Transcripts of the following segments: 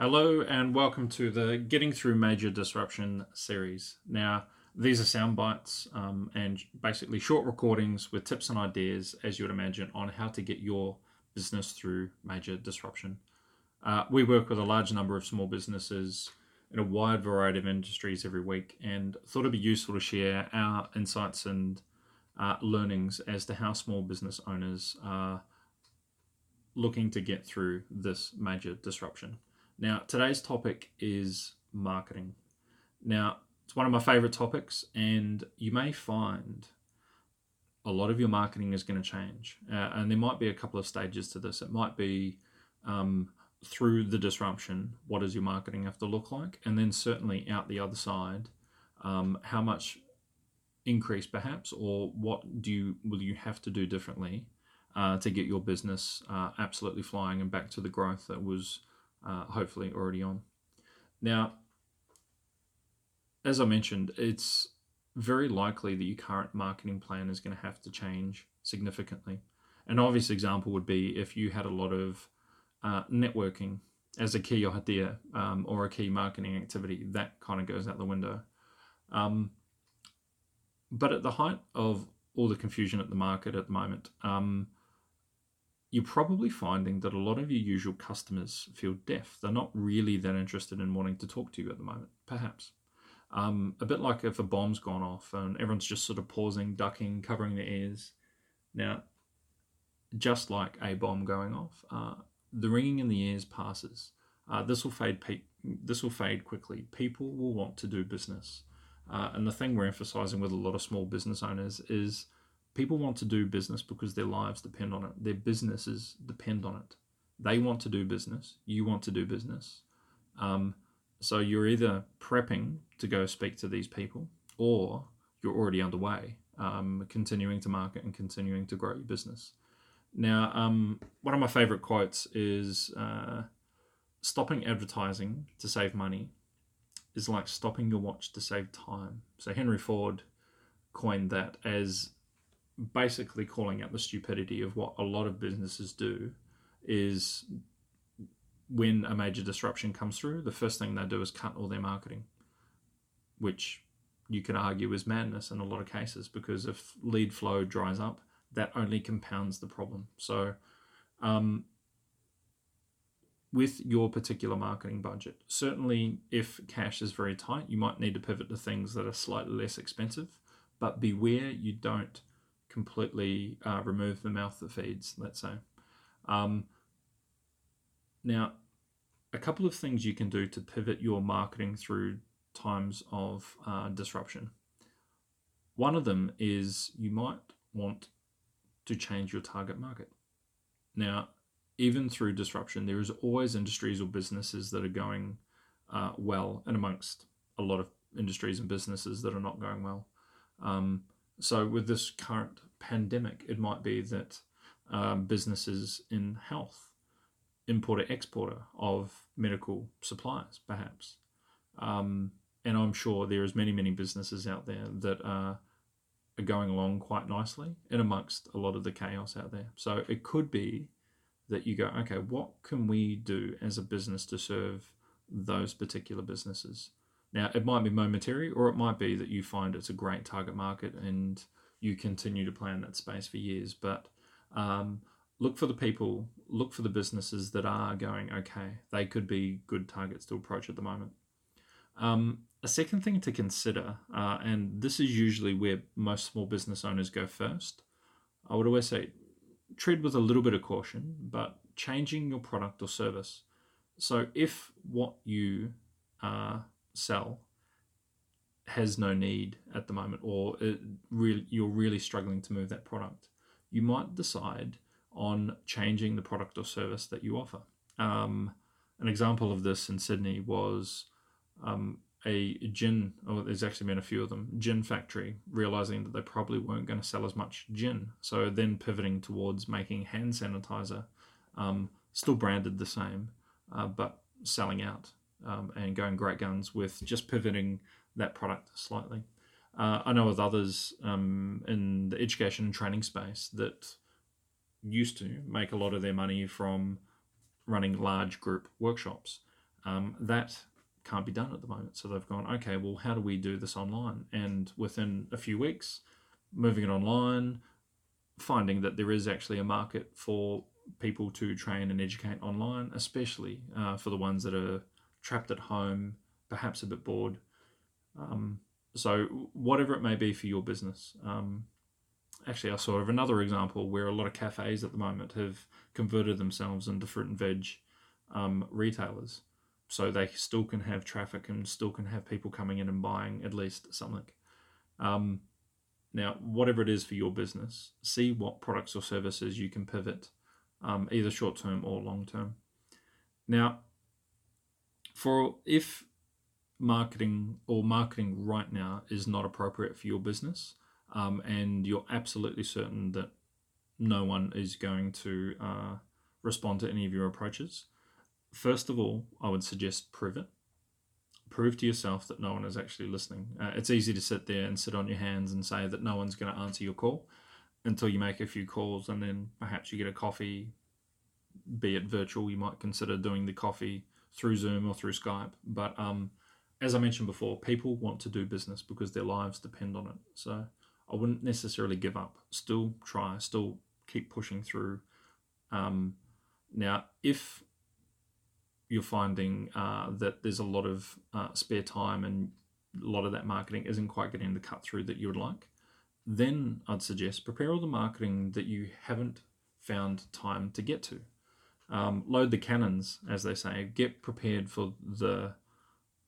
Hello and welcome to the Getting Through Major Disruption series. Now, these are sound bites um, and basically short recordings with tips and ideas, as you would imagine, on how to get your business through major disruption. Uh, we work with a large number of small businesses in a wide variety of industries every week and thought it'd be useful to share our insights and uh, learnings as to how small business owners are looking to get through this major disruption. Now, today's topic is marketing. Now, it's one of my favorite topics, and you may find a lot of your marketing is going to change. Uh, and there might be a couple of stages to this. It might be um, through the disruption, what does your marketing have to look like? And then certainly out the other side, um, how much increase perhaps, or what do you will you have to do differently uh, to get your business uh, absolutely flying and back to the growth that was uh, hopefully already on. Now, as I mentioned, it's very likely that your current marketing plan is going to have to change significantly. An obvious example would be if you had a lot of uh, networking as a key idea um, or a key marketing activity, that kind of goes out the window. Um, but at the height of all the confusion at the market at the moment, um, you're probably finding that a lot of your usual customers feel deaf. They're not really that interested in wanting to talk to you at the moment, perhaps. Um, a bit like if a bomb's gone off and everyone's just sort of pausing, ducking, covering their ears. Now, just like a bomb going off, uh, the ringing in the ears passes. Uh, this will fade. Pe- this will fade quickly. People will want to do business, uh, and the thing we're emphasizing with a lot of small business owners is people want to do business because their lives depend on it. Their businesses depend on it. They want to do business. You want to do business. Um, so you're either prepping to go speak to these people, or you're already underway, um, continuing to market and continuing to grow your business. Now, um, one of my favorite quotes is uh, stopping advertising to save money is like stopping your watch to save time. So Henry Ford coined that as basically calling out the stupidity of what a lot of businesses do is when a major disruption comes through, the first thing they do is cut all their marketing, which you can argue is madness in a lot of cases because if lead flow dries up, that only compounds the problem. So, um, with your particular marketing budget, certainly if cash is very tight, you might need to pivot to things that are slightly less expensive, but beware you don't completely uh, remove the mouth that feeds, let's say. Um, now, a couple of things you can do to pivot your marketing through times of uh, disruption. One of them is you might want to change your target market. Now, even through disruption, there is always industries or businesses that are going uh, well, and amongst a lot of industries and businesses that are not going well. Um, so, with this current pandemic, it might be that um, businesses in health, importer exporter of medical supplies, perhaps. Um, and I'm sure there is many many businesses out there that are are going along quite nicely in amongst a lot of the chaos out there. So it could be that you go, okay, what can we do as a business to serve those particular businesses? Now, it might be momentary, or it might be that you find it's a great target market and you continue to play in that space for years. But um, look for the people, look for the businesses that are going okay. They could be good targets to approach at the moment. Um, a second thing to consider, uh, and this is usually where most small business owners go first, I would always say tread with a little bit of caution, but changing your product or service. So if what you uh, sell has no need at the moment, or really, you're really struggling to move that product, you might decide on changing the product or service that you offer. Um, an example of this in Sydney was um, a gin, or there's actually been a few of them, gin factory, realizing that they probably weren't going to sell as much gin. So then pivoting towards making hand sanitizer, um, still branded the same, uh, but selling out um, and going great guns with just pivoting that product slightly. Uh, I know of others um, in the education and training space that used to make a lot of their money from running large group workshops Um, that can't be done at the moment. So they've gone, okay, well, how do we do this online? And within a few weeks, moving it online, finding that there is actually a market for people to train and educate online, especially uh, for the ones that are trapped at home, perhaps a bit bored. Um, so, whatever it may be for your business. Um, actually, I saw of another example where a lot of cafes at the moment have converted themselves into fruit and veg um, retailers. So they still can have traffic and still can have people coming in and buying at least something. Um, now, whatever it is for your business, see what products or services you can pivot, um, either short term or long term. Now, for if marketing or marketing right now is not appropriate for your business, um, and you're absolutely certain that no one is going to uh, respond to any of your approaches, first of all, I would suggest prove it prove to yourself that no one is actually listening. Uh, it's easy to sit there and sit on your hands and say that no one's going to answer your call until you make a few calls and then perhaps you get a coffee, be it virtual. You might consider doing the coffee through Zoom or through Skype. But um, as I mentioned before, people want to do business because their lives depend on it. So I wouldn't necessarily give up. Still try, still keep pushing through. Um, now, if you're finding uh, that there's a lot of uh, spare time and a lot of that marketing isn't quite getting the cut through that you would like, then I'd suggest prepare all the marketing that you haven't found time to get to. Um, load the cannons, as they say. Get prepared for the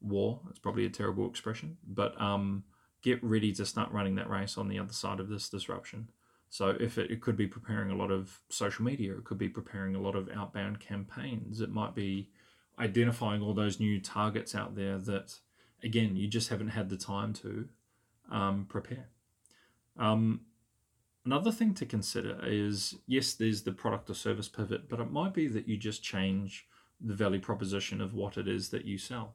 war. It's probably a terrible expression, but um, get ready to start running that race on the other side of this disruption. So if it, it could be preparing a lot of social media, it could be preparing a lot of outbound campaigns. It might be identifying all those new targets out there that, again, you just haven't had the time to um, prepare. Um, another thing to consider is yes, there's the product or service pivot, but it might be that you just change the value proposition of what it is that you sell.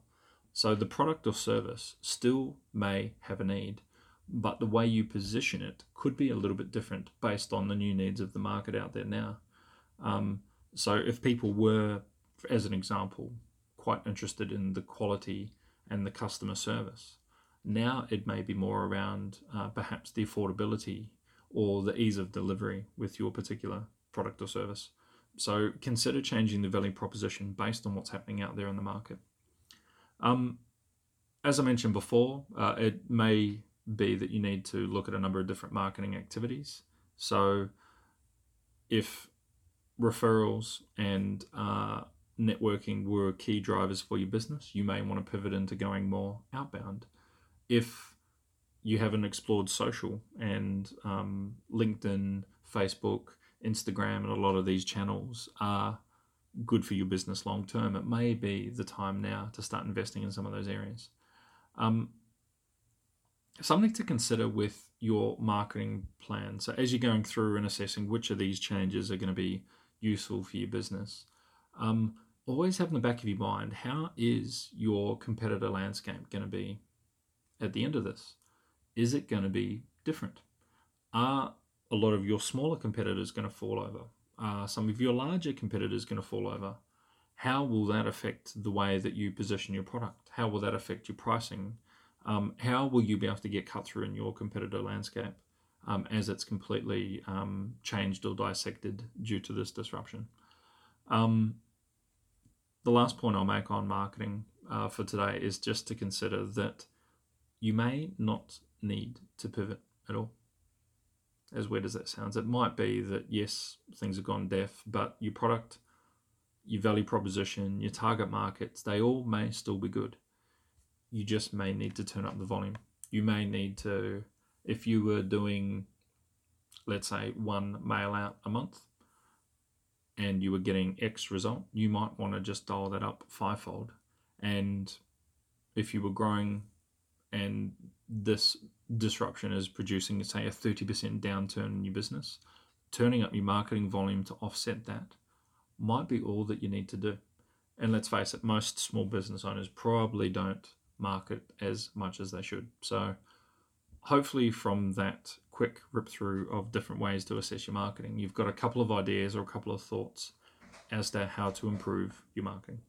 So the product or service still may have a need, but the way you position it could be a little bit different based on the new needs of the market out there now. Um, so if people were as an example, quite interested in the quality and the customer service. Now it may be more around uh, perhaps the affordability or the ease of delivery with your particular product or service. So consider changing the value proposition based on what's happening out there in the market. Um, as I mentioned before, uh, it may be that you need to look at a number of different marketing activities. So if referrals and uh, networking were key drivers for your business, you may want to pivot into going more outbound. If you haven't explored social and um, LinkedIn, Facebook, Instagram, and a lot of these channels are good for your business long term, it may be the time now to start investing in some of those areas. Um, something to consider with your marketing plan. So, as you're going through and assessing which of these changes are going to be useful for your business, um, always have in the back of your mind how is your competitor landscape going to be at the end of this? Is it going to be different? Are a lot of your smaller competitors going to fall over? Are some of your larger competitors going to fall over? How will that affect the way that you position your product? How will that affect your pricing? Um, how will you be able to get cut through in your competitor landscape um, as it's completely um, changed or dissected due to this disruption? Um, the last point I'll make on marketing uh, for today is just to consider that you may not need to pivot at all. As weird as that sounds, it might be that yes, things have gone deaf, but your product, your value proposition, your target markets, they all may still be good. You just may need to turn up the volume. You may need to, if you were doing, let's say, one mail out a month, and you were getting X result, you might want to just dial that up fivefold. And if you were growing and this disruption is producing, say, a 30% downturn in your business, turning up your marketing volume to offset that might be all that you need to do. And let's face it, most small business owners probably don't market as much as they should. So, hopefully, from that quick rip through of different ways to assess your marketing, you've got a couple of ideas or a couple of thoughts as to how to improve your marketing.